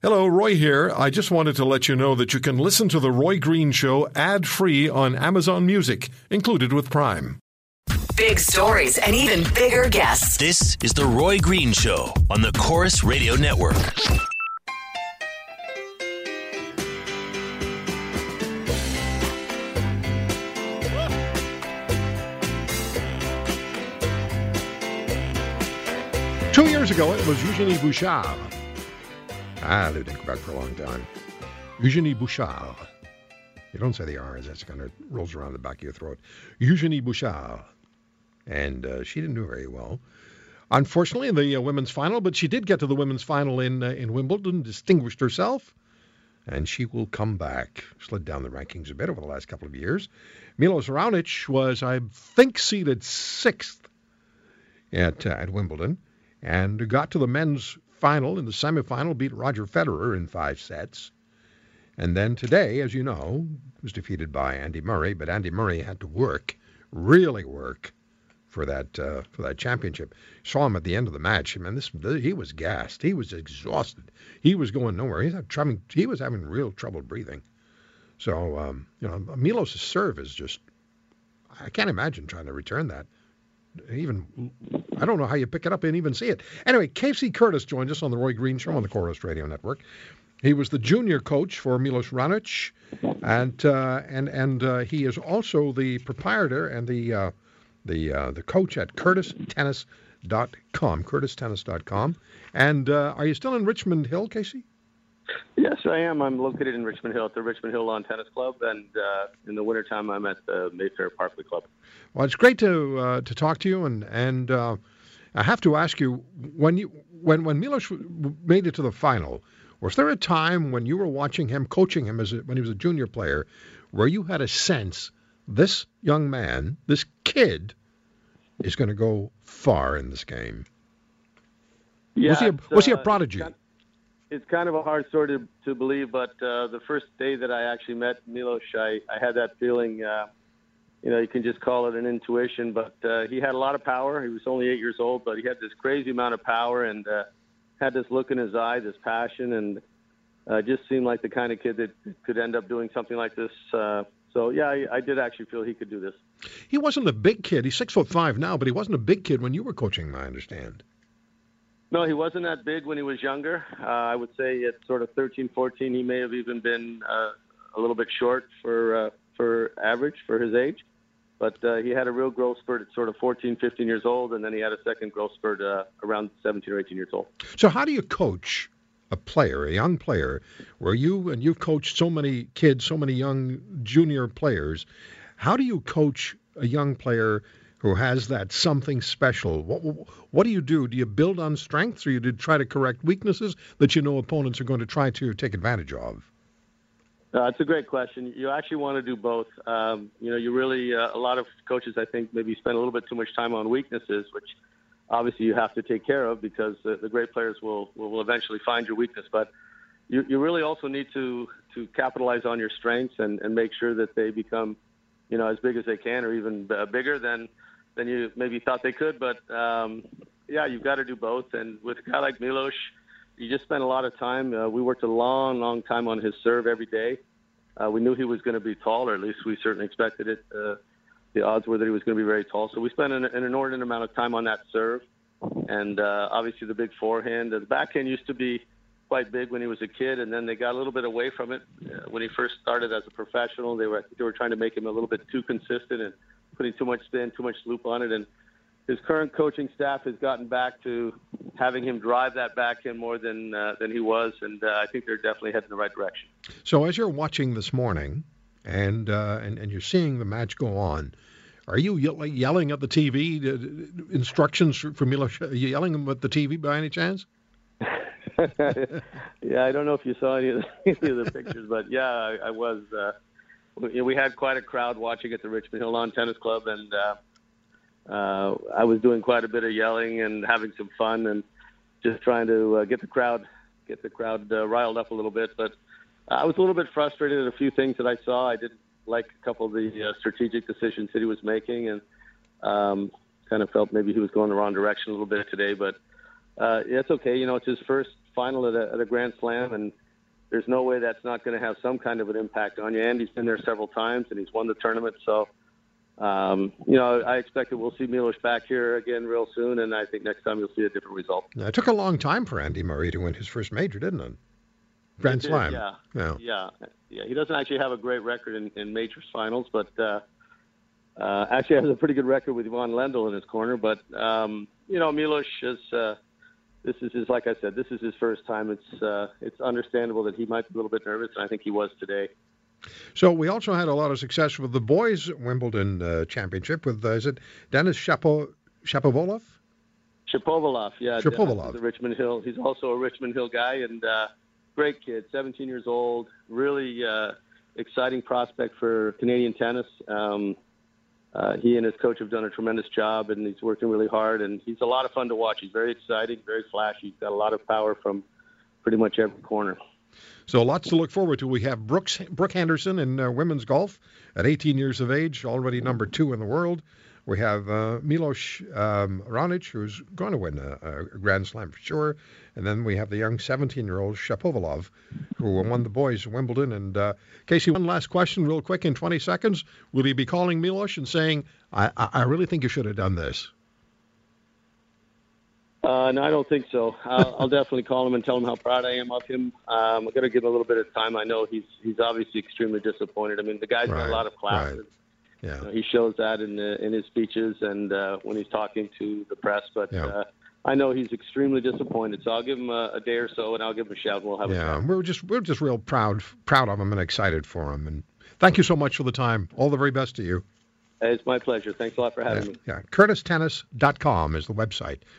Hello, Roy here. I just wanted to let you know that you can listen to The Roy Green Show ad free on Amazon Music, included with Prime. Big stories and even bigger guests. This is The Roy Green Show on the Corus Radio Network. Two years ago, it was Eugenie Bouchard. Ah, lived in Quebec for a long time. Eugenie Bouchard. You don't say the R's, that's kind of rolls around the back of your throat. Eugenie Bouchard. And uh, she didn't do very well. Unfortunately, in the uh, women's final, but she did get to the women's final in uh, in Wimbledon, distinguished herself, and she will come back. Slid down the rankings a bit over the last couple of years. Milos Raonic was, I think, seeded sixth at uh, at Wimbledon, and got to the men's final in the semifinal, beat Roger Federer in five sets. And then today, as you know, was defeated by Andy Murray, but Andy Murray had to work, really work, for that uh, for that championship. Saw him at the end of the match. I mean, this he was gassed. He was exhausted. He was going nowhere. He, had trouble, he was having real trouble breathing. So um, you know, Milos' serve is just. I can't imagine trying to return that. Even I don't know how you pick it up and even see it. Anyway, Casey Curtis joined us on the Roy Green Show on the Corus Radio Network. He was the junior coach for Milos Raonic, and uh, and and uh, he is also the proprietor and the uh, the uh, the coach at CurtisTennis.com. CurtisTennis.com. And uh, are you still in Richmond Hill, Casey? Yes, I am. I'm located in Richmond Hill at the Richmond Hill Lawn Tennis Club, and uh, in the wintertime, I'm at the Mayfair Parkway Club. Well, it's great to uh, to talk to you, and and uh, I have to ask you when you when when Milos made it to the final, was there a time when you were watching him, coaching him as a, when he was a junior player, where you had a sense this young man, this kid, is going to go far in this game? Yeah, was he a, was he a uh, prodigy? It's kind of a hard story to, to believe, but uh, the first day that I actually met Milos, I, I had that feeling. Uh, you know, you can just call it an intuition, but uh, he had a lot of power. He was only eight years old, but he had this crazy amount of power and uh, had this look in his eye, this passion, and uh, just seemed like the kind of kid that could end up doing something like this. Uh, so yeah, I, I did actually feel he could do this. He wasn't a big kid. He's six foot five now, but he wasn't a big kid when you were coaching. I understand. No, he wasn't that big when he was younger. Uh, I would say at sort of 13, 14, he may have even been uh, a little bit short for uh, for average for his age. But uh, he had a real growth spurt at sort of 14, 15 years old, and then he had a second growth spurt uh, around 17 or 18 years old. So how do you coach a player, a young player, where you and you've coached so many kids, so many young junior players? How do you coach a young player who has that something special? What what do you do? Do you build on strengths, or do you do try to correct weaknesses that you know opponents are going to try to take advantage of? Uh, a great question. You actually want to do both. Um, you know, you really uh, a lot of coaches, I think, maybe spend a little bit too much time on weaknesses, which obviously you have to take care of because uh, the great players will, will will eventually find your weakness. But you you really also need to to capitalize on your strengths and and make sure that they become, you know, as big as they can or even uh, bigger than than you maybe thought they could. But um, yeah, you've got to do both. And with a guy like Milos you just spent a lot of time. Uh, we worked a long, long time on his serve every day. Uh, we knew he was going to be tall, or at least we certainly expected it. Uh, the odds were that he was going to be very tall. So we spent an, an inordinate amount of time on that serve. And uh, obviously the big forehand. The backhand used to be quite big when he was a kid, and then they got a little bit away from it uh, when he first started as a professional. They were they were trying to make him a little bit too consistent and putting too much spin, too much loop on it, and his current coaching staff has gotten back to having him drive that backhand more than uh, than he was, and uh, I think they're definitely heading in the right direction. So as you're watching this morning, and uh, and and you're seeing the match go on, are you ye- yelling at the TV uh, instructions from Milos? Are you yelling at the TV by any chance? yeah, I don't know if you saw any of the, any of the pictures, but yeah, I, I was. Uh, we, we had quite a crowd watching at the Richmond Hill Lawn Tennis Club, and uh, uh, I was doing quite a bit of yelling and having some fun and just trying to uh, get the crowd get the crowd uh, riled up a little bit. But I was a little bit frustrated at a few things that I saw. I didn't like a couple of the uh, strategic decisions that he was making, and um, kind of felt maybe he was going the wrong direction a little bit today. But uh, it's okay. You know, it's his first final at a, at a Grand Slam, and there's no way that's not going to have some kind of an impact on you. Andy's been there several times, and he's won the tournament, so. Um, you know, I expect that we'll see Milos back here again real soon, and I think next time you'll see a different result. Yeah, it took a long time for Andy Murray to win his first major, didn't it? Grand It did, Slam. Yeah. Yeah. yeah, yeah. He doesn't actually have a great record in, in majors finals, but uh, uh, actually has a pretty good record with Ivan Lendl in his corner. But um, you know, Milos is uh, this is his like I said, this is his first time. It's uh, it's understandable that he might be a little bit nervous, and I think he was today. So we also had a lot of success with the boys Wimbledon uh, championship with uh, is it Dennis Shapo Shapovalov? Shapovalov, yeah, Shapovalov. A Richmond Hill. He's also a Richmond Hill guy, and uh, great kid, 17 years old, really uh, exciting prospect for Canadian tennis. Um, uh, he and his coach have done a tremendous job, and he's working really hard. And he's a lot of fun to watch. He's very exciting, very flashy. He's got a lot of power from pretty much every corner. So lots to look forward to. We have Brooks Brooke Henderson in uh, women's golf at 18 years of age, already number two in the world. We have uh, Milos um, Raonic, who's going to win a, a Grand Slam for sure. And then we have the young 17-year-old Shapovalov, who won the boys at Wimbledon. And uh, Casey, one last question, real quick, in 20 seconds. Will he be calling Milos and saying, I, I, I really think you should have done this? Uh, no, I don't think so. I'll, I'll definitely call him and tell him how proud I am of him. Um, I'm going to give him a little bit of time. I know he's he's obviously extremely disappointed. I mean, the guy's got a lot of class. right. Yeah. You know, he shows that in the, in his speeches and uh, when he's talking to the press. But Yeah. uh, I know he's extremely disappointed. So I'll give him a, a day or so, and I'll give him a shout. and We'll have a Yeah, we're just we're just real proud proud of him and excited for him. And thank you so much for the time. All the very best to you. It's my pleasure. Thanks a lot for having Yeah, me. yeah. CurtisTennis.com is the website.